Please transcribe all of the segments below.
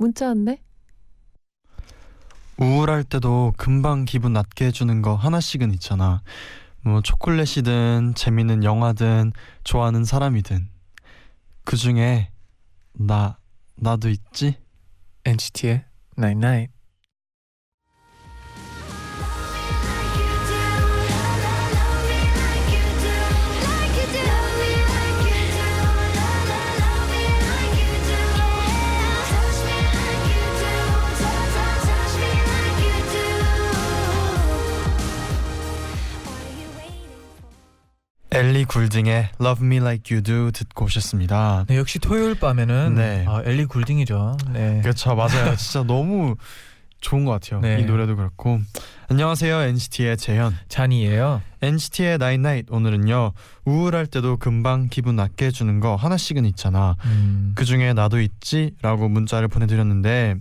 문자 왔네. 우울할 때도 금방 기분 낮게 해주는 거 하나씩은 있잖아. 뭐 초콜릿이든 재밌는 영화든 좋아하는 사람이든 그 중에 나 나도 있지. NCT의 Night Night. 엘리 굴딩의 Love Me Like You Do 듣고 오셨습니다. 네, 역시 토요일 밤에는 네. 아, 엘리 굴딩이죠. 네. 그렇죠, 맞아요. 진짜 너무 좋은 것 같아요. 네. 이 노래도 그렇고. 안녕하세요, NCT의 재현. 잔이에요. NCT의 Night 오늘은요 우울할 때도 금방 기분 낮게 해주는 거 하나씩은 있잖아. 음. 그 중에 나도 있지 라고 문자를 보내드렸는데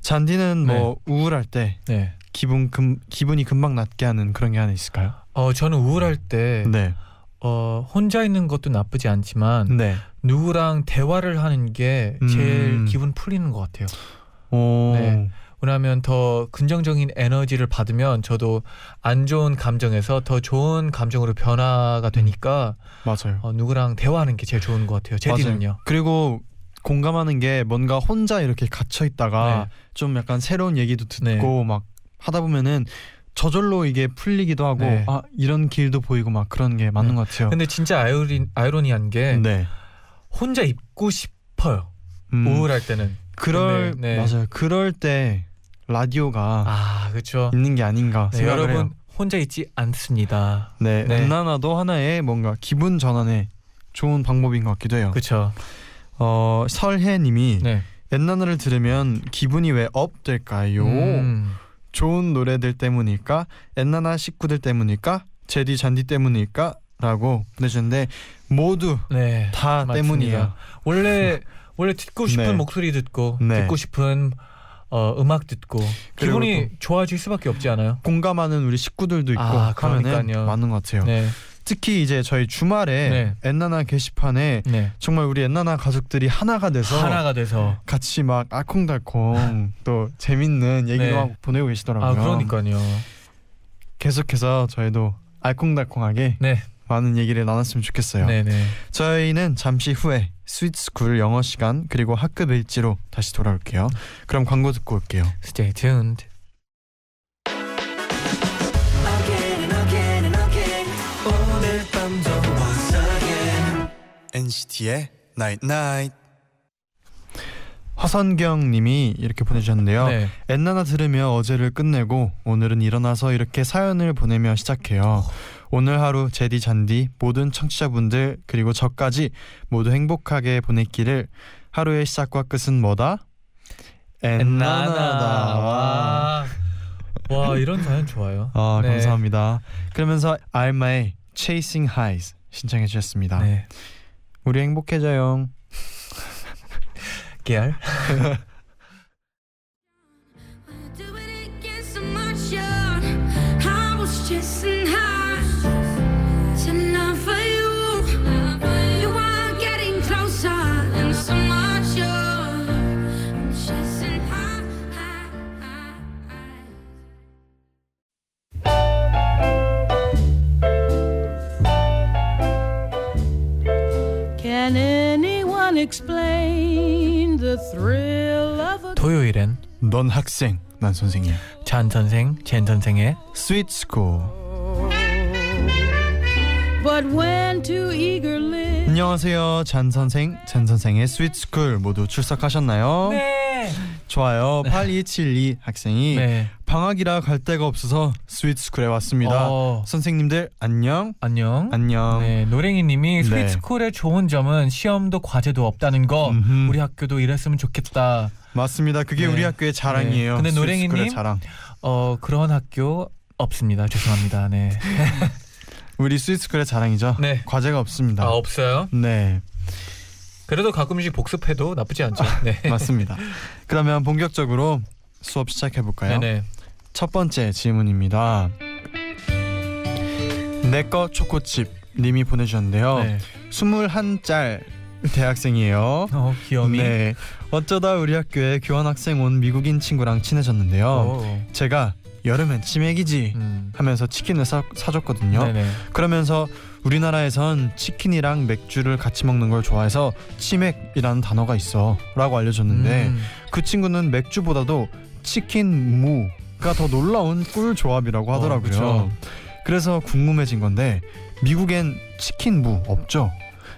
잔디는 뭐 우울할 때 네. 기분 금 기분이 금방 낮게 하는 그런 게 하나 있을까요? 어, 저는 우울할 때 네, 어, 혼자 있는 것도 나쁘지 않지만 네. 누구랑 대화를 하는 게 제일 음. 기분 풀리는 것 같아요. 오, 네. 왜냐하면 더 긍정적인 에너지를 받으면 저도 안 좋은 감정에서 더 좋은 감정으로 변화가 되니까 맞아요. 어, 누구랑 대화하는 게 제일 좋은 것 같아요. 제디는요. 그리고 공감하는 게 뭔가 혼자 이렇게 갇혀 있다가 네. 좀 약간 새로운 얘기도 듣고 막 하다 보면은 저절로 이게 풀리기도 하고 네. 아 이런 길도 보이고 막 그런 게 맞는 네. 것 같아요. 근데 진짜 아이러니, 아이러니한 게 네. 혼자 있고 싶어요. 음, 우울할 때는. 그럴 근데, 네. 맞아요. 그럴 때 라디오가 아 그렇죠. 있는 게 아닌가 네, 여러분 해요. 혼자 있지 않습니다. 네, 네. 엔나나도 하나의 뭔가 기분 전환에 좋은 방법인 것 같기도 해요. 그렇죠. 어 설혜님이 네. 엔나나를 들으면 기분이 왜 up 될까요? 음, 좋은 노래들 때문일까? 엔나나 식구들 때문일까? 제디 잔디 때문일까? 라고 보내주는데 모두 네. 다 맞습니다. 때문이에요. 원래 원래 듣고 싶은 네. 목소리 듣고 네. 듣고 싶은 어, 음악 듣고 기분이 좋아질 수밖에 없지 않아요? 공감하는 우리 식구들도 있고 아, 하면은. 맞는 것 같아요. 네. 특히 이제 저희 주말에 네. 엔나나 게시판에 네. 정말 우리 엔나나 가족들이 하나가 돼서 하나가 돼서 같이 막 알콩달콩 또 재밌는 얘기도 네. 하고 보내고 계시더라고요. 아 그러니까요. 계속해서 저희도 알콩달콩하게 네. 많은 얘기를 나눴으면 좋겠어요. 네, 네. 저희는 잠시 후에 스위트스쿨 영어 시간 그리고 학급 일지로 다시 돌아올게요. 그럼 광고 듣고 올게요. Stay tuned. NCT의 Night Night. 화선경 님이 이렇게 보내주셨는데요. 네. 엔나나 들으며 어제를 끝내고 오늘은 일어나서 이렇게 사연을 보내며 시작해요. 오늘 하루 제디 잔디 모든 청취자분들 그리고 저까지 모두 행복하게 보냈기를 하루의 시작과 끝은 뭐다? 엔나나다. 와. 와 이런 사연 좋아요. 아 네. 감사합니다. 그러면서 알마의 Chasing Highs 신청해 주셨습니다. 네. 우리 행복해져요. 깨알. 토요일엔 넌 학생, 난 선생이야. 잔 선생, 젠 선생의 Sweet School. but when too eager lips 안녕하세요, 잔 선생, 잔 선생의 Sweet School 모두 출석하셨나요? 네. 좋아요. 8272 학생이 네. 방학이라 갈 데가 없어서 스위트스쿨에 왔습니다. 어, 선생님들 안녕. 안녕. 안녕. 네, 노랭이님이 네. 스위트스쿨의 좋은 점은 시험도 과제도 없다는 거. 음흠. 우리 학교도 이랬으면 좋겠다. 맞습니다. 그게 네. 우리 학교의 자랑이에요. 네. 근데 노랭이님? 자랑. 어 그런 학교 없습니다. 죄송합니다. 네. 우리 스위트스쿨의 자랑이죠. 네. 과제가 없습니다. 아 없어요. 네, 그래도 가끔씩 복습해도 나쁘지 않죠. 네. 맞습니다. 그러면 본격적으로 수업 시작해 볼까요? 네네. 첫 번째 질문입니다. 내꺼 초코칩 님이 보내주셨는데요. 네. 21짤 대학생이에요. 어 귀염이. 네. 어쩌다 우리 학교에 교환학생 온 미국인 친구랑 친해졌는데요. 오. 제가 여름엔 치맥이지 음. 하면서 치킨을 사, 사줬거든요. 네네. 그러면서 우리나라에선 치킨이랑 맥주를 같이 먹는 걸 좋아해서 치맥이라는 단어가 있어라고 알려줬는데 음. 그 친구는 맥주보다도 치킨 무가 더 놀라운 꿀 조합이라고 하더라고요. 어. 그래서 궁금해진 건데 미국엔 치킨 무 없죠?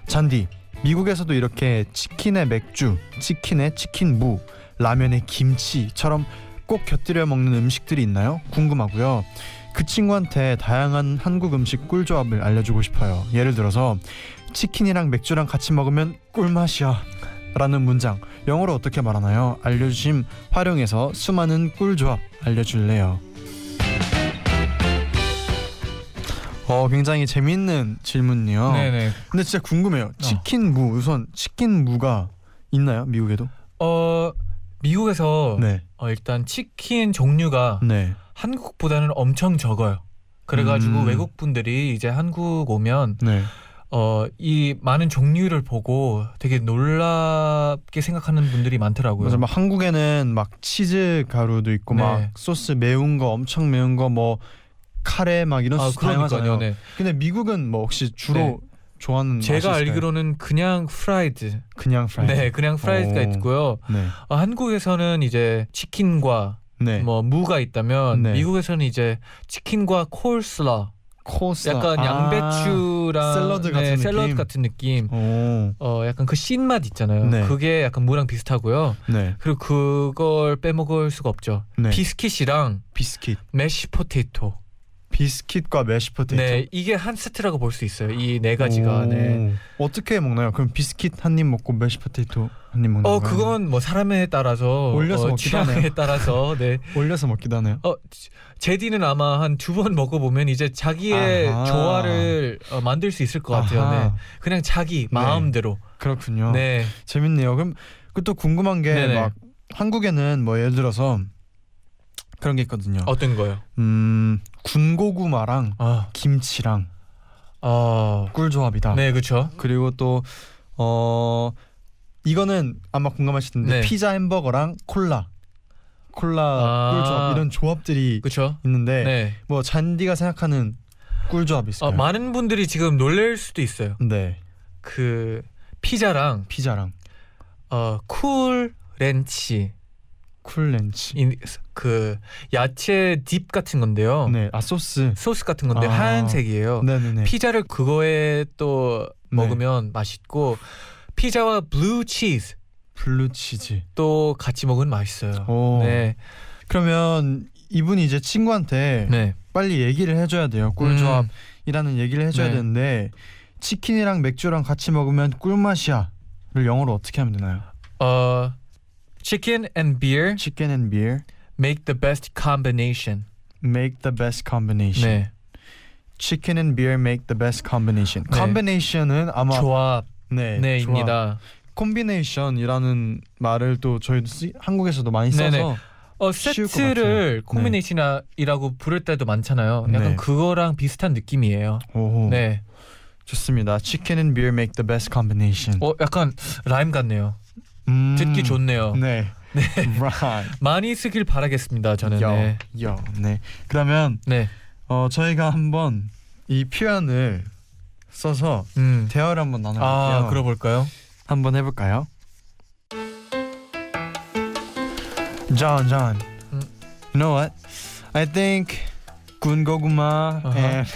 잔디 미국에서도 이렇게 치킨에 맥주, 치킨에 치킨 무, 라면에 김치처럼 꼭 곁들여 먹는 음식들이 있나요? 궁금하고요. 그 친구한테 다양한 한국 음식 꿀 조합을 알려주고 싶어요. 예를 들어서 치킨이랑 맥주랑 같이 먹으면 꿀맛이야. 라는 문장 영어로 어떻게 말하나요? 알려주심 활용해서 수많은 꿀 조합 알려줄래요. 어 굉장히 재밌는 질문이요. 네네. 근데 진짜 궁금해요. 치킨 무 우선 치킨 무가 있나요 미국에도? 어 미국에서 네, 어, 일단 치킨 종류가 네. 한국보다는 엄청 적어요. 그래가지고 음. 외국 분들이 이제 한국 오면 네. 어 이 많은 종류를 보고 되게 놀랍게 생각하는 분들이 많더라고요. 맞아, 막 한국에는 막 치즈 가루도 있고 네. 막 소스 매운 거 엄청 매운 거 뭐 카레 막 이런 아 소스. 다양하잖아요. 네. 근데 미국은 뭐 혹시 주로 네. 좋아하는 제가? 알기로는 그냥 프라이드. 그냥 프라이드. 네, 그냥 fried가 오. 있고요. 네. 어, 한국에서는 이제 치킨과 네. 뭐 무가 있다면 네. 미국에서는 이제 치킨과 coleslaw coleslaw 약간 아. 양배추랑 샐러드 네, 같은 샐러드 느낌? 같은 느낌. 오. 어 약간 그 신맛 있잖아요. 네. 그게 약간 무랑 비슷하고요. 네. 그리고 그걸 빼먹을 수가 없죠. 네. 비스킷이랑 비스킷. mashed potato. 비스킷과 mashed potato. 네, 이게 한 세트라고 볼 수 있어요. 이 네 가지가. 오. 네. 어떻게 먹나요? 그럼 비스킷 한 입 먹고 mashed potato 한 입 먹는 어, 거예요? 그건 뭐 사람에 따라서 올려서 어, 먹기도 취향에 하네요. 따라서 네. 올려서 먹기도 하네요. 어, 제디는 아마 한 두 번 먹어 보면 이제 자기의 아하. 조화를 어, 만들 수 있을 것 같아요. 아하. 네. 그냥 자기 마음대로. 그렇군요. 네. 재밌네요. 그럼 그또 궁금한 게. 막 한국에는 뭐 예를 들어서 그런 게 있거든요. 어떤 거요? 음 군고구마랑 아, 김치랑 어, 꿀조합이다. 네, 그렇죠. 그리고 또 어 이거는 아마 공감하실 텐데 네. 피자 햄버거랑 콜라 콜라 아. 꿀조합 이런 조합들이 그렇죠. 있는데 네. 뭐 잔디가 생각하는 꿀조합 있을까요? 어, 많은 분들이 지금 놀랄 수도 있어요. 네 그 피자랑 피자랑 어, cool ranch cool ranch 인- 그 야채 dip 같은 건데요. 네 아 소스 소스 같은 건데 아. 하얀색이에요. 네네네 피자를 그거에 또 네. 먹으면 맛있고 피자와 blue cheese blue cheese 또 같이 먹으면 맛있어요. 오. 네. 그러면 이분이 이제 친구한테 네. 빨리 얘기를 해줘야 돼요 꿀조합이라는 얘기를 해줘야 네. 되는데 치킨이랑 맥주랑 같이 먹으면 꿀맛이야를 영어로 어떻게 하면 되나요? 어 chicken and beer Chicken and beer make the best combination. make the best combination. 네. Chicken and beer make the best combination. 네. combination은 아마 조합 네, 네입니다. combination이라는 말을 또 저희도 쓰, 한국에서도 많이 써서 네네. 어 쉬울 것 세트를 같아요. 콤비네이션이라고 부를 때도 많잖아요. 약간 네. 그거랑 비슷한 느낌이에요. 오, 네. 좋습니다. Chicken and beer make the best combination. 어 약간 라임 같네요. 음, 듣기 좋네요. 네. right. 많이 쓰길 바라겠습니다. 저는. 요, 네. 요. 네. 그러면 네. 어 저희가 한번 이 표현을 써서 음. 대화를 한번 나눠볼게요. 아, 그러볼까요? 한번 해볼까요? John, John. 음. You know what? I think 군고구마 Uh-huh. and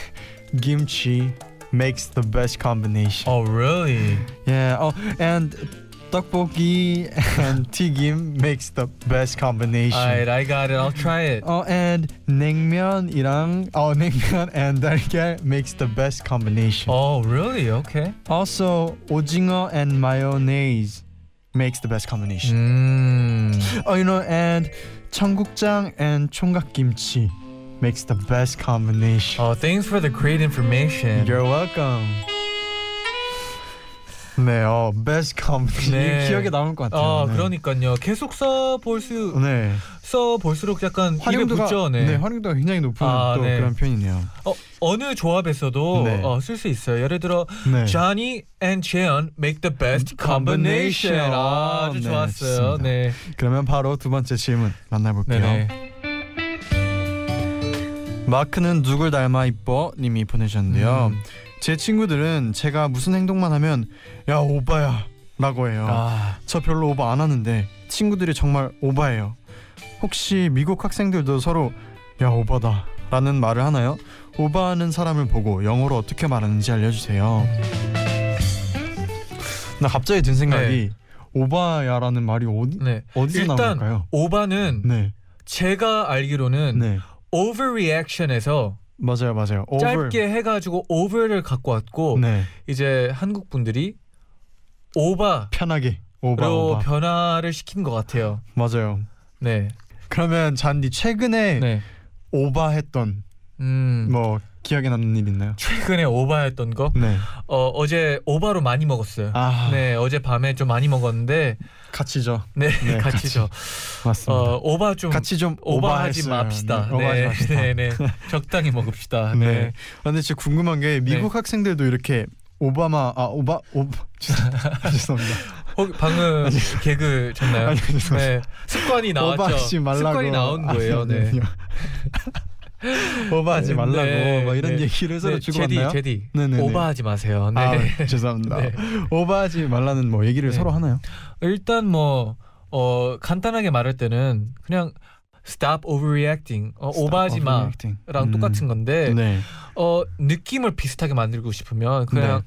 kimchi makes the best combination. Oh, really? Yeah. Oh, and 떡볶이 and 튀김 makes the best combination. Alright, I got it. I'll try it. 어 and 냉면이랑 어 냉면 and 달걀 makes the best combination. Oh, really? Okay. Also 오징어 and mayonnaise makes the best combination. Mm. Oh, you know, and 청국장 and 총각김치 makes the best combination. Oh, thanks for the great information. You're welcome. 네, 어, best combination. 네. 기억에 남을 것 같아요. 어, 네. 그러니까요. 계속 써볼 수, 네. 써볼수록 약간 활용도가 붙죠. 네. 네, 활용도가 굉장히 높은 아, 또 네. 그런 표현이네요. 어, 어느 조합에서도 네. 어, 쓸수 있어요. 예를 들어 네. Johnny and Jeon make the best combination. 아, 아주 네, 좋았어요. 좋습니다. 네. 그러면 바로 두 번째 질문 만나볼게요. 네네. 마크는 누굴 닮아 이뻐 님이 보내셨는데요. 음. 제 친구들은 제가 무슨 행동만 하면 야 오바야 라고 해요. 아, 저 별로 오바 안 하는데 친구들이 정말 오바해요. 혹시 미국 학생들도 서로 야 오바다 라는 말을 하나요? 오바하는 사람을 보고 영어로 어떻게 말하는지 알려주세요. 나 갑자기 든 생각이 오바야라는 말이 어디 네. 어디서 일단 나올까요? 오바는 네, 제가 알기로는 네 overreaction에서 맞아요, 맞아요. Over. 짧게 해가지고 over를 갖고 왔고 네 이제 한국 분들이 오바로 편하게 오바 오바 변화를 시킨 것 같아요. 맞아요. 네, 그러면 잔디 최근에 네. 오바했던 음, 뭐 기억에 남는 일 있나요? 최근에 오바했던 거 네. 어, 어제 오바로 많이 먹었어요. 아 네, 어제 밤에 좀 많이 먹었는데 같이죠. 네, 네, 같이죠. 맞습니다. 어, 오바 좀 같이 좀 오바하지 오바했어요. 맙시다. 네, 오바하지 네, 맙시다. 네, 네. 적당히 먹읍시다. 네. 네. 아, 근데 진짜 궁금한 게 미국 학생들도 이렇게 오바마 아 오바 오 죄송합니다. 혹 방금 개그 쳤나요? 아니. 네. 습관이 나왔죠. 습관이 나온 거예요. 아, 네. 아니요. 오바하지 네, 말라고 네, 막 이런 네. 얘기를 서로 네, 주고 제디, 받나요? 제디. 오바하지 마세요. 네. 아, 죄송합니다. 네. 오바하지 말라는 뭐 얘기를 네. 서로 하나요? 일단 뭐 어, 간단하게 말할 때는 그냥 stop overreacting. 어, 오바하지 마랑 Overreacting. 음. 똑같은 건데 네. 어, 느낌을 비슷하게 만들고 싶으면 그냥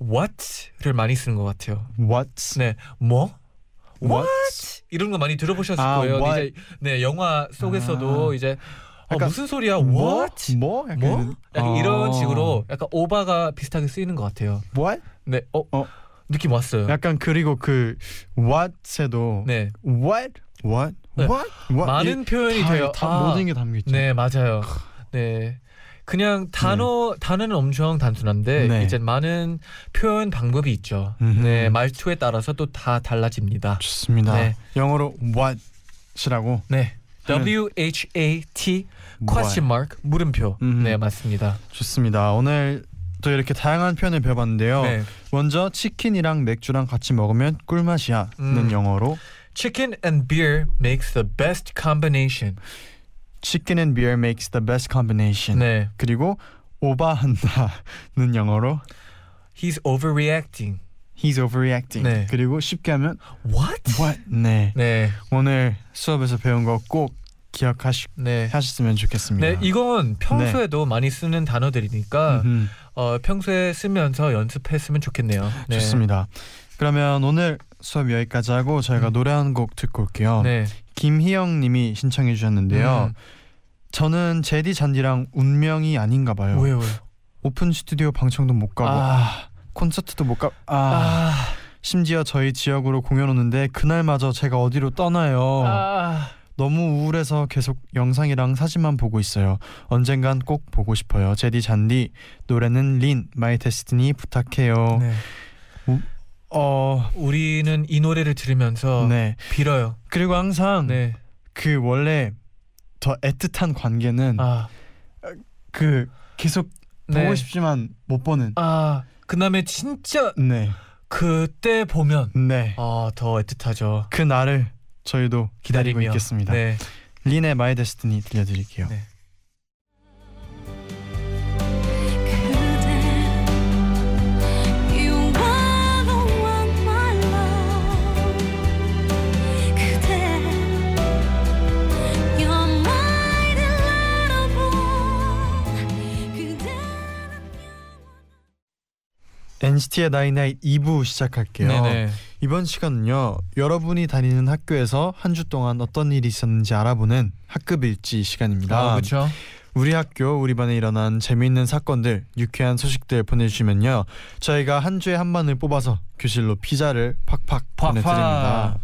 what를 많이 쓰는 것 같아요. What? 네. 뭐? What? 이런 거 많이 들어보셨을 아, 거예요. what? 이제 네 영화 속에서도 아. 이제 어, 약간 무슨 소리야? 뭐? What? 뭐? 약간 뭐? 이런- 약간 어. 이런 식으로 약간 오바가 비슷하게 쓰이는 것 같아요. What? 네, 어, 어. 느낌 왔어요. 약간 그리고 그 what에도 네, what? What? 네. What? What? 많은 표현이 다, 돼요. 다 아, 모든 게 담겨 있죠. 네, 맞아요. 네. 그냥 단어 단어는 엄청 단순한데 네. 이제 많은 표현 방법이 있죠. 음흠. 네, 말투에 따라서 또 다 달라집니다. 좋습니다. 네. 영어로 what이라고 네. W H A T question mark 물음표. 음흠. 네, 맞습니다. 좋습니다. 오늘 또 이렇게 다양한 표현을 배워봤는데요. 네. 먼저 치킨이랑 맥주랑 같이 먹으면 꿀맛이야는 음. 영어로 Chicken and beer makes the best combination. Chicken and beer makes the best combination. 네. 그리고 오바한다는 영어로 He's overreacting. He's overreacting. 네. 그리고 쉽게 하면 What? What? 네. 네. 오늘 수업에서 배운 거 꼭 기억하셨으면 네. 좋겠습니다. 네, 이건 평소에도 많이 쓰는 단어들이니까 음흠. 어, 평소에 쓰면서 연습했으면 좋겠네요. 네. 좋습니다. 그러면 오늘 수업 여기까지 하고 저희가 음. 노래 한 곡 듣고 올게요. 네. 김희영 님이 신청해 주셨는데요. 음. 저는 제디 잔디랑 운명이 아닌가 봐요. 왜요? 오픈 스튜디오 방청도 못 가고 아, 콘서트도 못 가. 아, 아, 심지어 저희 지역으로 공연 오는데 그날마저 제가 어디로 떠나요. 아, 너무 우울해서 계속 영상이랑 사진만 보고 있어요. 언젠간 꼭 보고 싶어요. 제디 잔디 노래는 린 My Destiny 부탁해요. 네. 어, 우리는 이 노래를 들으면서 네. 빌어요. 그리고 항상 네. 그 원래 더 애틋한 관계는 아, 그 계속 네. 보고 싶지만 못 보는. 아, 그다음에 진짜 네, 그때 보면 네. 아, 더 애틋하죠. 그 날을 저희도 기다리고 기다리며. 있겠습니다. 네. 린의 My Destiny 들려드릴게요. 네. NCT의 나이나잇 2부 시작할게요. 네네. 이번 시간은요. 여러분이 다니는 학교에서 한 주 동안 어떤 일이 있었는지 알아보는 학급 일지 시간입니다. 아, 그렇죠. 우리 학교 우리 반에 일어난 재미있는 사건들, 유쾌한 소식들 보내주시면요. 저희가 한 주에 한 반을 뽑아서 교실로 피자를 팍팍 보내드립니다.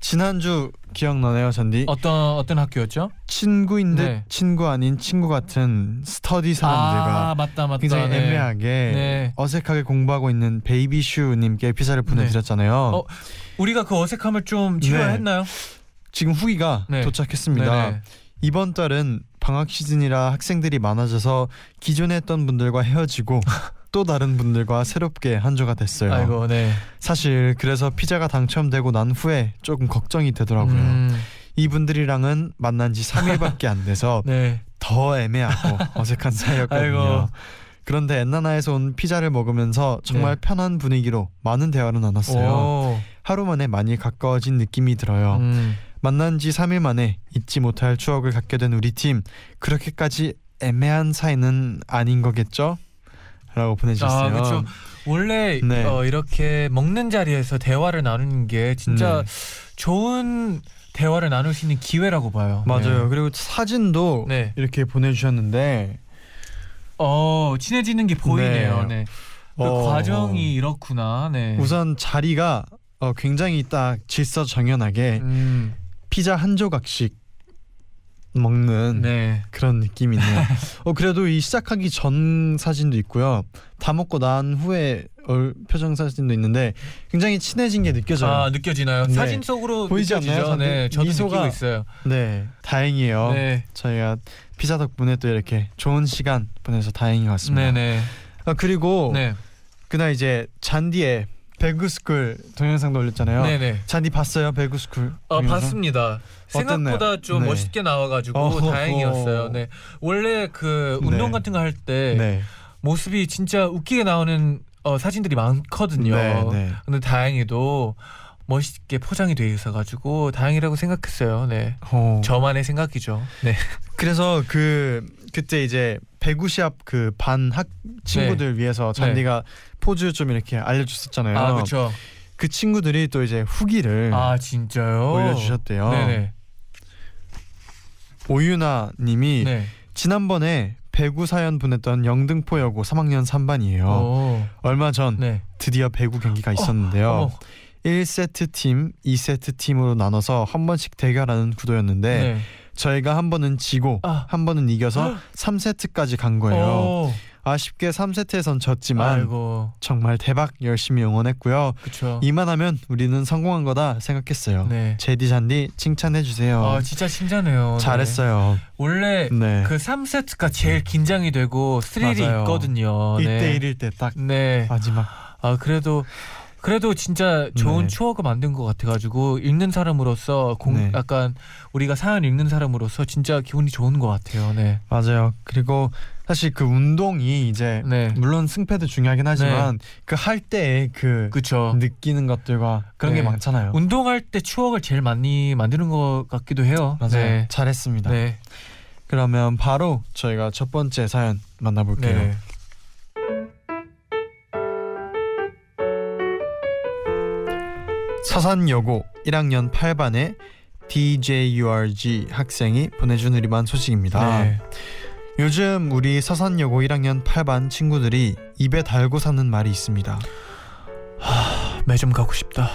지난주 기억나나요, 잔디? 어떤 어떤 학교였죠? 친구인 듯 네. 친구 아닌 친구 같은 스터디 사람들과 아 맞다 맞다. 굉장히 네. 애매하게 네. 어색하게 공부하고 있는 베이비슈님께 피자를 보내드렸잖아요. 어, 우리가 그 어색함을 좀 치료했나요? 지금 후기가 네. 도착했습니다. 네네. 이번 달은 방학 시즌이라 학생들이 많아져서 기존에 했던 분들과 헤어지고 또 다른 분들과 새롭게 한 주가 됐어요. 아이고 네. 사실 그래서 피자가 당첨되고 난 후에 조금 걱정이 되더라고요. 음, 이분들이랑은 만난 지 3일밖에 안 돼서 네. 더 애매하고 어색한 사이였거든요. 아이고. 그런데 엔나나에서 온 피자를 먹으면서 정말 네. 편한 분위기로 많은 대화를 나눴어요. 오. 하루 만에 많이 가까워진 느낌이 들어요. 음. 만난 지 3일 만에 잊지 못할 추억을 갖게 된 우리 팀 그렇게까지 애매한 사이는 아닌 거겠죠? 라고 보내주셨어요. 아 그렇죠. 원래 네. 어, 이렇게 먹는 자리에서 대화를 나누는 게 진짜 네. 좋은 대화를 나눌 수 있는 기회라고 봐요. 맞아요. 네. 그리고 사진도 네. 이렇게 보내주셨는데 어 친해지는 게 보이네요. 네. 그 어, 과정이 이렇구나. 네. 우선 자리가 어, 굉장히 딱 질서정연하게 음, 피자 한 조각씩 먹는 네. 그런 느낌이네요. 어 그래도 이 시작하기 전 사진도 있고요. 다 먹고 난 후에 얼, 표정 사진도 있는데 굉장히 친해진 게 느껴져요. 아 느껴지나요? 네. 사진 속으로 보이지 느껴지죠. 않나요? 네, 저도 미소가- 느끼고 있어요. 네, 다행이에요. 네, 저희가 피자 덕분에 또 이렇게 좋은 시간 보내서 다행인 것 같습니다. 네, 네, 아, 그리고 네, 그날 이제 잔디의 배구스쿨 동영상도 올렸잖아요. 네, 네. 잔디 봤어요, 배구스쿨? 어 동영상? 봤습니다. 어땠나요? 생각보다 좀 네. 멋있게 나와가지고 어허허. 다행이었어요. 네, 원래 그 운동 네. 같은 거 할 때 네, 모습이 진짜 웃기게 나오는 어, 사진들이 많거든요. 네, 네. 근데 다행히도 멋있게 포장이 돼 있어가지고 다행이라고 생각했어요. 네, 어. 저만의 생각이죠. 네, 그래서 그 그때 이제 배구 시합 그 반 학 친구들 위해서 잔디가 포즈 좀 이렇게 알려줬었잖아요. 아 그렇죠. 그 친구들이 또 이제 후기를 아 진짜요? 올려주셨대요. 네네. 오유나님이 네. 지난번에 배구 사연 보냈던 영등포여고 3학년 3반이에요. 오. 얼마 전 네. 드디어 배구 경기가 있었는데요. 어머. 1세트 팀, 2세트 팀으로 나눠서 한 번씩 대결하는 구도였는데 네. 저희가 한 번은 지고 아. 한 번은 이겨서 3세트까지 간 거예요. 오. 아쉽게 3세트에선 졌지만 아이고. 정말 대박 열심히 응원했고요. 그쵸. 이만하면 우리는 성공한 거다 생각했어요. 네. 제디 잔디 칭찬해 주세요. 아 진짜 칭찬해요. 네. 잘했어요. 원래 네. 그 3세트가 제일 긴장이 되고 스릴이 맞아요. 있거든요. 1대 1일 때딱 네. 마지막 아 그래도 그래도 진짜 좋은 네. 추억을 만든 것 같아가지고 읽는 사람으로서 공 네. 약간 우리가 사연 읽는 사람으로서 진짜 기분이 좋은 것 같아요. 네. 맞아요. 그리고 사실 그 운동이 이제 네. 물론 승패도 중요하긴 하지만 그 할 때의 그 그쵸. 느끼는 것들과 그런 네. 게 많잖아요. 운동할 때 추억을 제일 많이 만드는 것 같기도 해요. 맞아요. 네. 잘했습니다. 네. 그러면 바로 저희가 첫 번째 사연 만나볼게요. 서산여고 1학년 8반의 DJURG 학생이 보내준 우리반 소식입니다. 네. 요즘 우리 서산여고 1학년 8반 친구들이 입에 달고 사는 말이 있습니다. 매점 가고 싶다.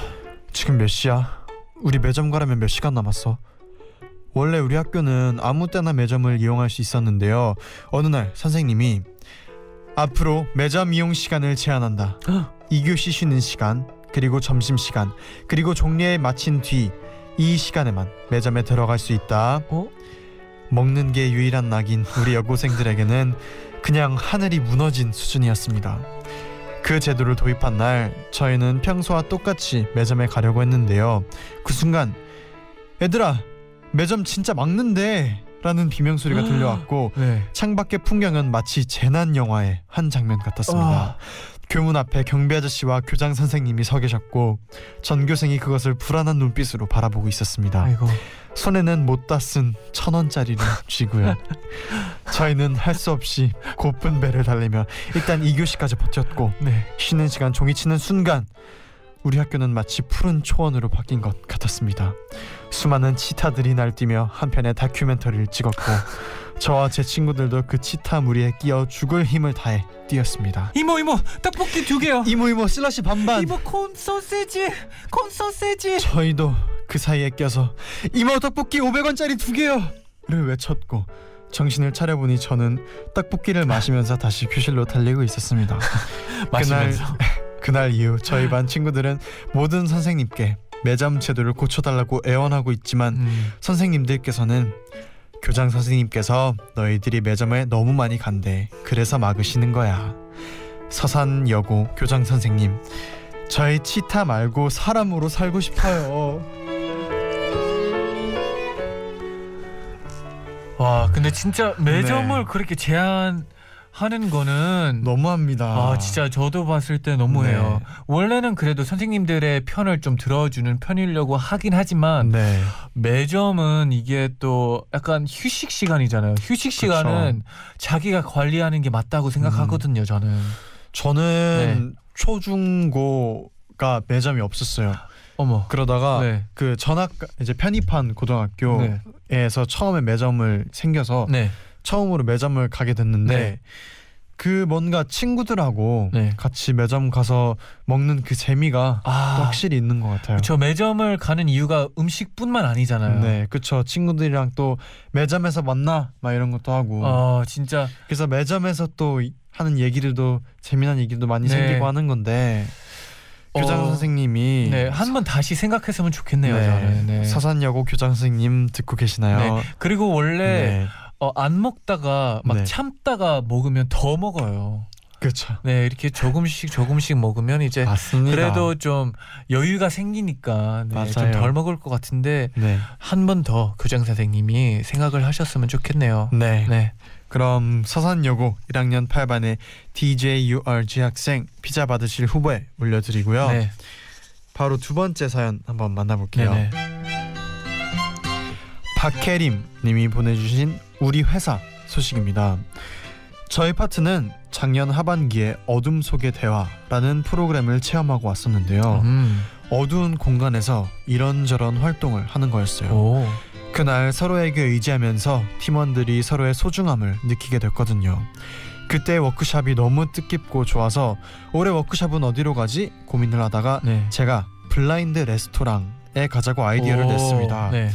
지금 몇 시야? 우리 매점 가려면 몇 시간 남았어? 원래 우리 학교는 아무 때나 매점을 이용할 수 있었는데요. 어느 날 선생님이 앞으로 매점 이용 시간을 제한한다. 2교시 쉬는 시간, 그리고 점심 시간, 그리고 종례에 마친 뒤 이 시간에만 매점에 들어갈 수 있다. 어? 먹는 게 유일한 낙인 우리 여고생들에게는 그냥 하늘이 무너진 수준이었습니다. 그 제도를 도입한 날 저희는 평소와 똑같이 매점에 가려고 했는데요. 그 순간 얘들아 매점 진짜 막는데 라는 비명소리가 들려왔고 네. 창밖의 풍경은 마치 재난 영화의 한 장면 같았습니다. 아. 교문 앞에 경비 아저씨와 교장 선생님이 서 계셨고 전교생이 그것을 불안한 눈빛으로 바라보고 있었습니다. 아이고. 손에는 못다 쓴 천 원짜리를 쥐고요. 저희는 할 수 없이 고픈 배를 달리며 일단 2교시까지 버텼고 네. 쉬는 시간 종이 치는 순간 우리 학교는 마치 푸른 초원으로 바뀐 것 같았습니다. 수많은 치타들이 날뛰며 한편의 다큐멘터리를 찍었고 저와 제 친구들도 그 치타 무리에 끼어 죽을 힘을 다해 뛰었습니다. 이모 이모 떡볶이 두 개요. 이모 이모 슬러시 반반. 이모 콘 소세지 콘 소세지. 저희도 그 사이에 껴서 이모 떡볶이 500원짜리 두 개요를 외쳤고 정신을 차려보니 저는 떡볶이를 마시면서 다시 교실로 달리고 있었습니다. 마시면서. 그날 이후 저희 반 친구들은 모든 선생님께 매점 제도를 고쳐달라고 애원하고 있지만 음. 선생님들께서는 교장 선생님께서 너희들이 매점에 너무 많이 간대. 그래서 막으시는 거야. 서산 여고 교장 선생님, 저희 치타 말고 사람으로 살고 싶어요. 와 근데 진짜 매점을 네. 그렇게 제한 하는 거는 너무합니다. 아 진짜 저도 봤을 때 너무해요. 네. 원래는 그래도 선생님들의 편을 좀 들어주는 편이려고 하긴 하지만 네. 매점은 이게 또 약간 휴식 시간이잖아요. 휴식 시간은 자기가 관리하는 게 맞다고 생각하거든요. 음. 저는. 저는 초중고가 매점이 없었어요. 어머. 그러다가 네. 그 전학 이제 편입한 고등학교에서 네. 처음에 매점을 생겨서 네. 처음으로 매점을 가게 됐는데 네. 그 뭔가 친구들하고 네. 같이 매점 가서 먹는 그 재미가 아. 또 확실히 있는 것 같아요. 저 매점을 가는 이유가 음식뿐만 아니잖아요. 네, 그쵸. 친구들이랑 또 매점에서 만나 막 이런 것도 하고. 어 진짜 그래서 매점에서 또 이- 하는 얘기들도 재미난 얘기도 많이 네. 생기고 하는 건데 교장 어, 선생님이 네 한 번 다시 생각했으면 좋겠네요. 네, 저는. 네. 서산여고 교장 선생님 듣고 계시나요? 네. 그리고 원래 네, 어, 안 먹다가 막 네. 참다가 먹으면 더 먹어요. 그렇죠. 네 이렇게 조금씩 조금씩 먹으면 이제 맞습니다. 그래도 좀 여유가 생기니까 네, 맞아요. 좀덜 먹을 것 같은데 네, 한번 더 교장 선생님이 생각을 하셨으면 좋겠네요. 네. 네. 그럼 서산여고 1학년 8반의 DJURG 학생 피자 받으실 후보에 올려드리고요. 네. 바로 두 번째 사연 한번 만나볼게요. 네네. 박혜림 님이 보내주신 우리 회사 소식입니다. 저희 파트는 작년 하반기에 어둠 속의 대화라는 프로그램을 체험하고 왔었는데요. 음. 어두운 공간에서 이런저런 활동을 하는 거였어요. 오. 그날 서로에게 의지하면서 팀원들이 서로의 소중함을 느끼게 됐거든요. 그때 워크샵이 너무 뜻깊고 좋아서 올해 워크샵은 어디로 가지 고민을 하다가 네. 제가 블라인드 레스토랑에 가자고 아이디어를 오. 냈습니다. 네.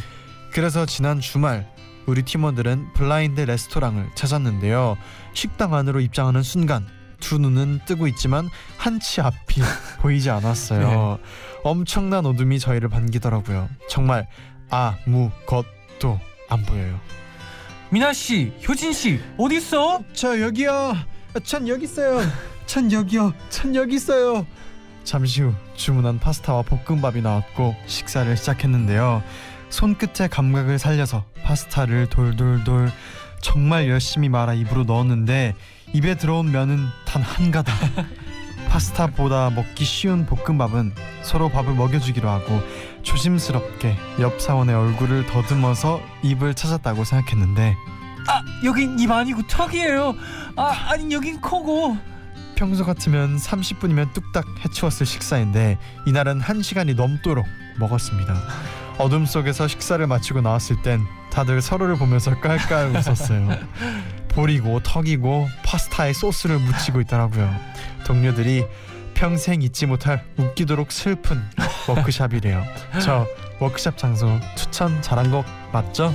그래서 지난 주말 우리 팀원들은 블라인드 레스토랑을 찾았는데요. 식당 안으로 입장하는 순간 두 눈은 뜨고 있지만 한 치 앞이 보이지 않았어요. 엄청난 어둠이 저희를 반기더라고요. 정말 아무것도 안 보여요. 미나 씨, 효진 씨 어디 있어? 저 여기요. 전 여기 있어요. 전 여기요. 전 여기 있어요. 잠시 후 주문한 파스타와 볶음밥이 나왔고 식사를 시작했는데요. 손끝의 감각을 살려서 파스타를 돌돌돌 정말 열심히 말아 입으로 넣었는데 입에 들어온 면은 단 한 가닥. 파스타보다 먹기 쉬운 볶음밥은 서로 밥을 먹여주기로 하고 조심스럽게 옆 사원의 얼굴을 더듬어서 입을 찾았다고 생각했는데 아 여긴 입 아니고 턱이에요. 아 아니 여긴 코고. 평소 같으면 30분이면 뚝딱 해치웠을 식사인데 이날은 1시간이 넘도록 먹었습니다. 어둠 속에서 식사를 마치고 나왔을 땐 다들 서로를 보면서 깔깔 웃었어요. 볼이고 턱이고 파스타에 소스를 묻히고 있더라고요. 동료들이 평생 잊지 못할 웃기도록 슬픈 워크샵이래요. 저 워크샵 장소 추천 잘한 거 맞죠?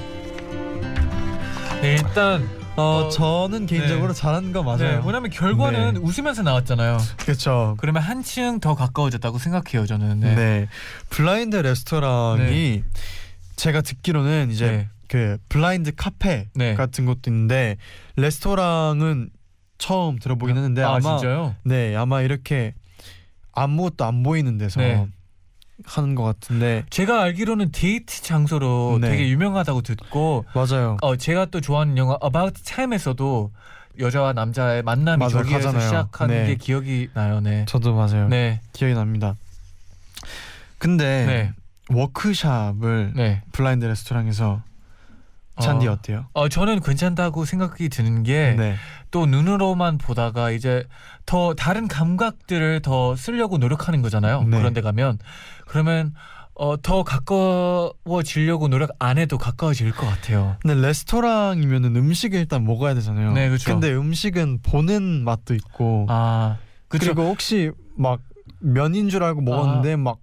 네 일단 어, 어, 저는 개인적으로 잘한 거 네, 맞아요. 왜냐면 결과는 네. 웃으면서 나왔잖아요. 그렇죠. 그러면 한층 더 가까워졌다고 생각해요 저는. 네. 네. 블라인드 레스토랑이 제가 듣기로는 이제 네. 그 블라인드 카페 네. 같은 것도 있는데 레스토랑은 처음 들어보긴 했는데 아 아마 진짜요? 네 아마 이렇게 아무것도 안 보이는 데서 네. 하는 것 같은데 제가 알기로는 데이트 장소로 네. 되게 유명하다고 듣고 맞아요. 어 제가 또 좋아하는 영화 About Time에서도 여자와 남자의 만남이 맞아요, 저기에서 가잖아요. 시작한 네. 게 기억이 나요. 네. 저도 맞아요. 네. 기억이 납니다. 근데 네. 워크샵을 네. 블라인드 레스토랑에서 잔디 어. 때요 어 저는 괜찮다고 생각이 드는 게또 네. 눈으로만 보다가 이제 더 다른 감각들을 더 쓰려고 노력하는 거잖아요. 네. 그런데 가면 그러면 어, 더 가까워지려고 노력 안 해도 가까워질 것 같아요. 근데 레스토랑이면은 음식을 일단 먹어야 되잖아요. 네, 그쵸. 근데 음식은 보는 맛도 있고 아 그쵸. 그리고 혹시 막 면인 줄 알고 먹었는데 막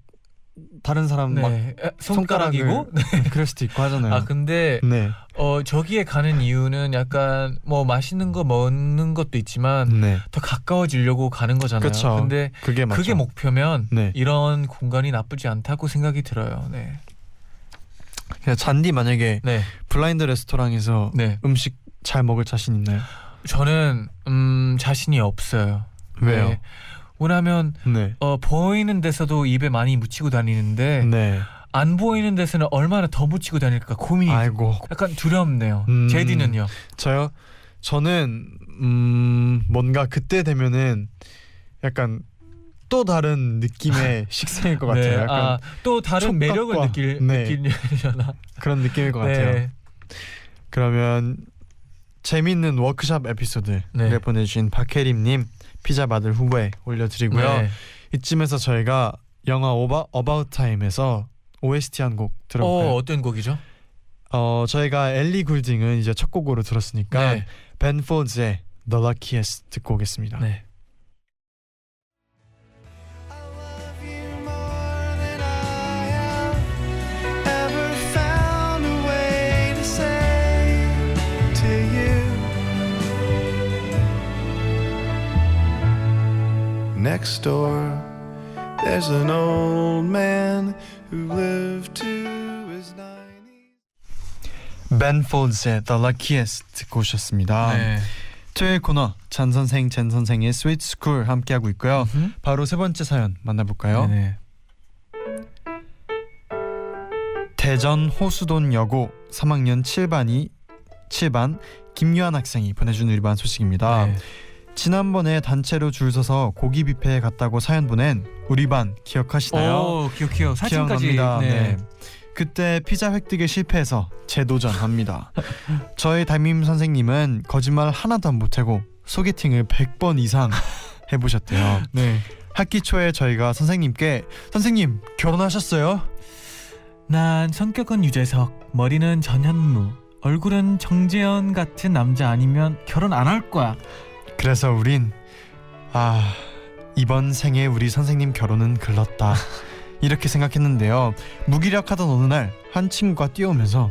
다른 사람 막 네. 에, 손가락이고. 네. 그럴 수도 있고 하잖아요. 아 근데 네, 어 저기에 가는 이유는 약간 뭐 맛있는 거 먹는 것도 있지만 네, 더 가까워지려고 가는 거잖아요. 그쵸. 근데 그게 맞죠. 그게 목표면 네. 이런 공간이 나쁘지 않다고 생각이 들어요. 네. 그냥 잔디 만약에 네. 블라인드 레스토랑에서 네. 음식 잘 먹을 자신 있나요? 저는 음 자신이 없어요. 왜요? 네. 왜냐하면 네, 어 보이는 데서도 입에 많이 묻히고 다니는데 네. 안 보이는 데서는 얼마나 더 묻히고 다닐까 고민이 아이고 약간 두렵네요. 음. 제디는요? 저요. 저는 음 뭔가 그때 되면은 약간 또 다른 느낌의 식생일 것 같아요. 약간 아, 또 다른 매력을 느낄 네. 느끼려나? 그런 느낌일 것 같아요. 그러면 재밌는 워크샵 에피소드를 네. 보내주신 박혜림님 피자 받을 후보에 올려드리고요. 네. 이쯤에서 저희가 영화 오바 About Time에서 OST 한 곡 들어볼까요? 어, 어떤 곡이죠? 어 저희가 엘리 굴딩은 이제 첫 곡으로 들었으니까 네. Ben Folds의 The Luckiest 듣고 오겠습니다. 네. Next door, there's an old man who lived to his 90s. Ben Folds의 The Luckiest 듣고 오셨습니다. 네. 토요일 코너 잔 선생 젠 선생의 Sweet School 함께 하고 있고요. 음흠. 바로 세 번째 사연 만나볼까요? 네네. 대전 호수돈 여고 3학년 7반이 7반 김유한 학생이 보내준 우리 반 소식입니다. 네. 지난번에 단체로 줄 서서 고기 뷔페에 갔다고 사연 보낸 우리 반 기억하시나요? 오, 기억해요. 사진까지. 기억납니다. 네. 네. 그때 피자 획득에 실패해서 재도전합니다. 저희 담임 선생님은 거짓말 하나도 안 보태고 소개팅을 100번 이상 해보셨대요. 네. 학기 초에 저희가 선생님께 선생님 결혼하셨어요? 난 성격은 유재석, 머리는 전현무, 얼굴은 정재현 같은 남자 아니면 결혼 안 할 거야. 그래서 우린 아 이번 생에 우리 선생님 결혼은 글렀다 이렇게 생각했는데요. 무기력하던 어느 날 한 친구가 뛰어오면서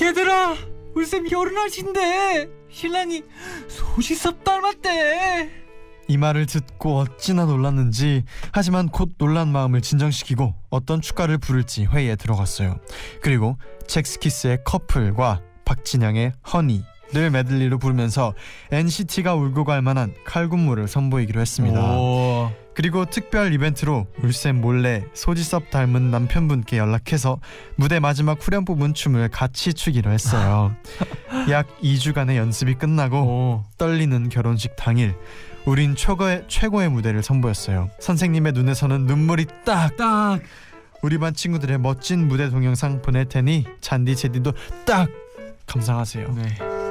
얘들아, 우리 쌤 결혼하신대. 신랑이 소시섭 닮았대. 이 말을 듣고 어찌나 놀랐는지 하지만 곧 놀란 마음을 진정시키고 어떤 축가를 부를지 회의에 들어갔어요. 그리고 잭스키스의 커플과 박진영의 허니 를 메들리로 부르면서 NCT가 울고 갈 만한 칼군무를 선보이기로 했습니다. 오. 그리고 특별 이벤트로 울쌤 몰래 소지섭 닮은 남편분께 연락해서 무대 마지막 후렴 부분 춤을 같이 추기로 했어요. 약 2주간의 연습이 끝나고 오. 떨리는 결혼식 당일 우린 최고의 최고의 무대를 선보였어요. 선생님의 눈에서는 눈물이 딱 딱. 우리 반 친구들의 멋진 무대 동영상 보낼 테니 잔디 제디도 딱 감상하세요. 네.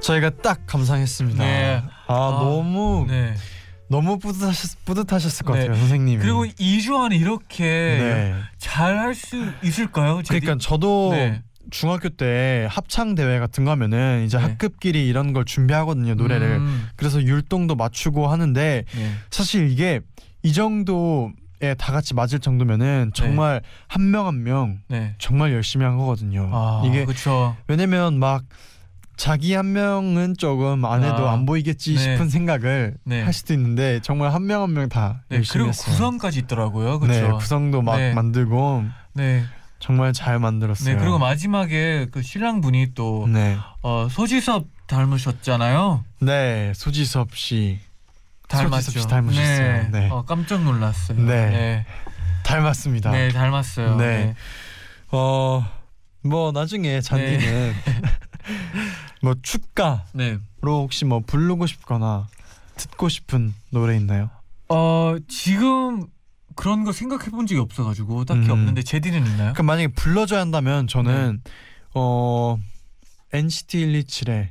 저희가 딱 감상했습니다. 네. 아, 아, 너무 네. 너무 뿌듯하셨, 뿌듯하셨을 것 네. 같아요, 선생님이. 그리고 2주 안에 이렇게 네. 잘할 수 있을까요? 제디? 그러니까 저도 네. 중학교 때 합창 대회 같은 거 하면은 이제 네. 학급끼리 이런 걸 준비하거든요 노래를 음, 그래서 율동도 맞추고 하는데 네. 사실 이게 이 정도에 다 같이 맞을 정도면은 정말 한 명 한명 네. 정말 열심히 한 거거든요 아, 이게 그렇죠. 왜냐면 막 자기 한 명은 조금 안 해도 아, 안 보이겠지 네. 싶은 생각을 네. 할 수도 있는데 정말 한 명 한 명다 네, 열심히 그리고 했어요 구성까지 있더라고요. 네 그렇죠. 구성도 막 네. 만들고 네. 정말 잘 만들었어요 네. 그리고 마지막에 그 신랑 분이 또 네. 어, 소지섭 닮으셨잖아요. 네, 소지섭 씨 닮았죠. 소지섭 씨 닮으셨어요. 네. 네. 어, 깜짝 놀랐어요. 네. 네. 닮았습니다. 네, 닮았어요. 네. 어, 뭐 나중에 잔디는 뭐 축가로 네. 혹시 뭐 부르고 싶거나 듣고 싶은 노래 있나요? 어 지금 그런 거 생각해 본 적이 없어가지고 딱히 음. 없는데 제디는 있나요? 그럼 만약에 불러줘야 한다면 저는 네. 어 NCT 127의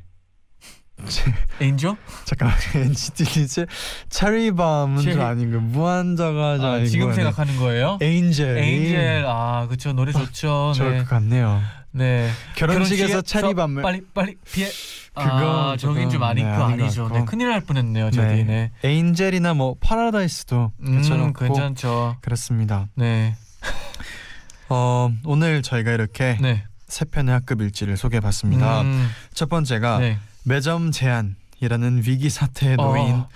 엔저? 잠깐 NCT 127 체리밤은 체리- 좀 아닌 거 무한자가 좀 아, 지금 거네. 생각하는 거예요? 에인젤 에인젤 아 그쵸 노래 좋죠. 좋을 네. 것 같네요. 네. 결혼식에서 저 빨리 빨리 피해. 그거 아 저긴 좀 아니 네, 그 아니죠. 네, 큰일 날 뻔했네요. 저기 네. 에인젤이나 뭐 파라다이스도 음 괜찮고 괜찮죠. 그렇습니다. 네. 어 오늘 저희가 이렇게 네. 세 편의 학급 일지를 소개해봤습니다. 음, 첫 번째가 네. 매점 제한이라는 위기 사태에 놓인 어.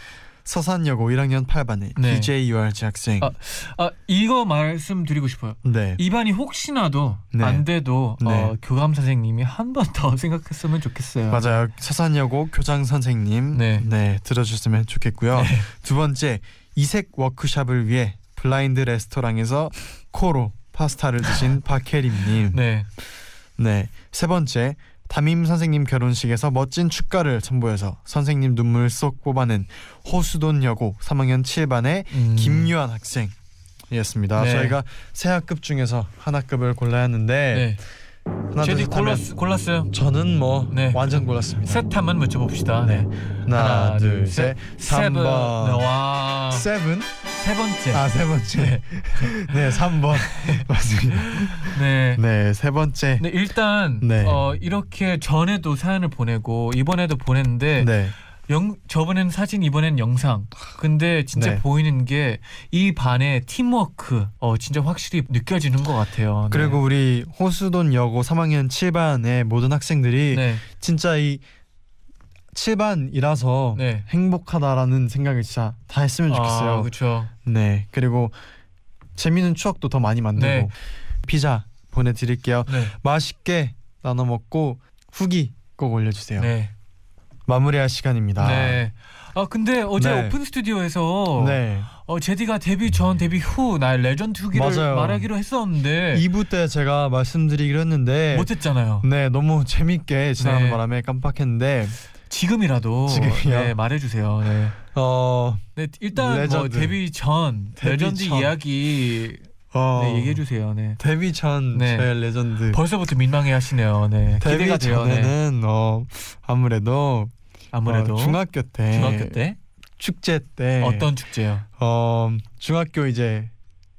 서산여고 1학년 8반의 네. DJ 유알지 학생. 아, 아 이거 말씀드리고 싶어요. 네. 이반이 혹시나도 네. 안 돼도 네. 어, 교감 선생님이 한 번 더 생각했으면 좋겠어요. 맞아요. 서산여고 교장 선생님 네. 네, 들어주셨으면 좋겠고요. 네. 두 번째 이색 워크샵을 위해 블라인드 레스토랑에서 코로 파스타를 드신 박혜림님. 네. 네. 세 번째 담임 선생님 결혼식에서 멋진 축가를 선보여서 선생님 눈물 쏙 뽑아낸 호수돈 여고 3학년 7반의 음, 김유한 학생이었습니다. 네. 저희가 세 학급 중에서 한 학급을 골라야 하는데 네. 하나 둘셋 골랐, 골랐어요. 저는 뭐 네. 완전 골랐습니다. 셋 한번 맞춰봅시다. 네. 하나, 둘, 셋. Seven. 3번. 네, 와. Seven? 세 번째. 아, 세 번째. 네, 3번. 맞습니다. 네. 네, 세 번째. 네, 일단 네. 어, 이렇게 전에도 사연을 보내고 이번에도 보냈는데 네. 영, 저번엔 사진 이번엔 영상. 근데 진짜 네. 보이는 게 이 반의 팀워크 어 진짜 확실히 느껴지는 것 같아요. 네. 그리고 우리 호수돈 여고 3학년 7반의 모든 학생들이 네. 진짜 이 7반이라서 네. 행복하다라는 생각을 진짜 다 했으면 좋겠어요. 아, 그렇죠. 네. 그리고 재밌는 추억도 더 많이 만들고 네. 피자 보내 드릴게요. 네. 맛있게 나눠 먹고 후기 꼭 올려 주세요. 네. 마무리할 시간입니다. 네. 아 근데 어제 네. 오픈 스튜디오에서 네. 어 제디가 데뷔 전 데뷔 후 나의 레전드 후기를 맞아요. 말하기로 했었는데 2부 때 제가 말씀드리기로 했는데 못했잖아요. 네 너무 재밌게 지나가는 네. 바람에 깜빡했는데 지금이라도 지금이요? 네, 말해주세요. 네. 어, 네, 일단 레전드. 뭐 데뷔 전 데뷔 레전드 전. 이야기 어 네, 얘기해 주세요. 네. 데뷔 전 네. 저의 레전드 벌써부터 민망해 하시네요. 네. 데뷔 기대가 돼요. 네. 전에는 어 아무래도 아무래도 어, 중학교 때 중학교 때 축제 때 어떤 축제요? 어 중학교 이제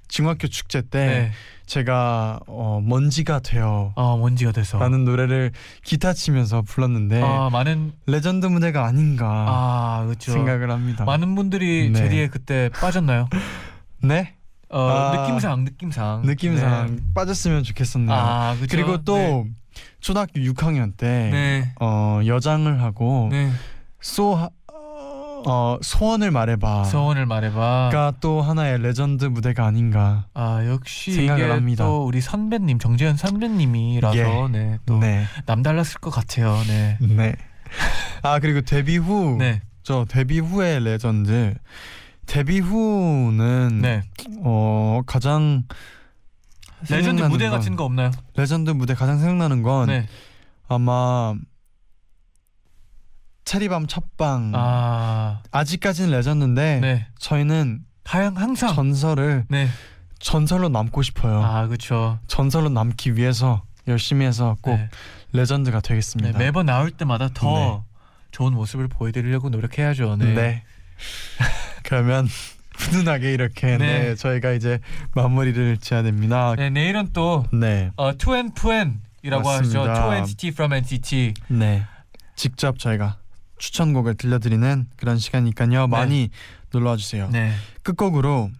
중학교 축제 때 네. 제가 어 먼지가 되어 아 먼지가 돼서. 라는 노래를 기타 치면서 불렀는데 아 많은 레전드 무대가 아닌가 아 그렇죠. 생각을 합니다. 많은 분들이 네. 제디에 그때 빠졌나요? 네 어 아, 느낌상 느낌상 느낌상 네. 빠졌으면 좋겠었네요. 아 그렇죠. 그리고 또 네. 초등학교 6학년 때 네. 어, 여장을 하고 네. 소 어, 소원을 말해봐. 소원을 말해봐. 가 또 하나의 레전드 무대가 아닌가. 아 역시 생각을 이게 합니다. 또 우리 선배님 정재현 선배님이라서 예. 네, 또 네, 남달랐을 것 같아요. 네. 네. 아 그리고 데뷔 후, 네. 저 데뷔 후의 레전드. 데뷔 후는 네. 어 가장 레전드 무대 건- 같은 거 없나요? 레전드 무대 가장 생각나는 건 네. 아마 Cherry Bomb 첫방 아. 아직까지는 레전드인데 네. 저희는 항상 전설을 네. 전설로 남고 싶어요. 아, 그렇죠. 전설로 남기 위해서 열심히 해서 꼭 네. 레전드가 네, 되겠습니다. 매번 나올 때마다 더 네. 좋은 모습을 보여드리려고 노력해야죠. 네. 네. 그러면 훈훈하게 이렇게 네. 네. 저희가 이제 마무리를 지어야 됩니다. 네, 내일은 또 네. 어, Puen이라고 하죠. To NCT from NCT. 네. 직접 저희가 추천곡을 들려드리는 그런 시간이니까요. 많이 놀러와 주세요. 네. 끝곡으로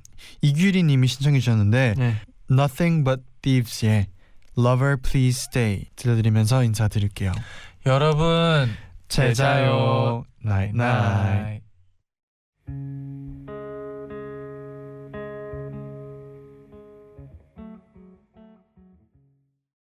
이규리 님이 신청해 주셨는데 네. Nothing But Thieves의 Lover Please Stay 들려드리면서 인사드릴게요. 여러분 제자요. 나잇. 나잇.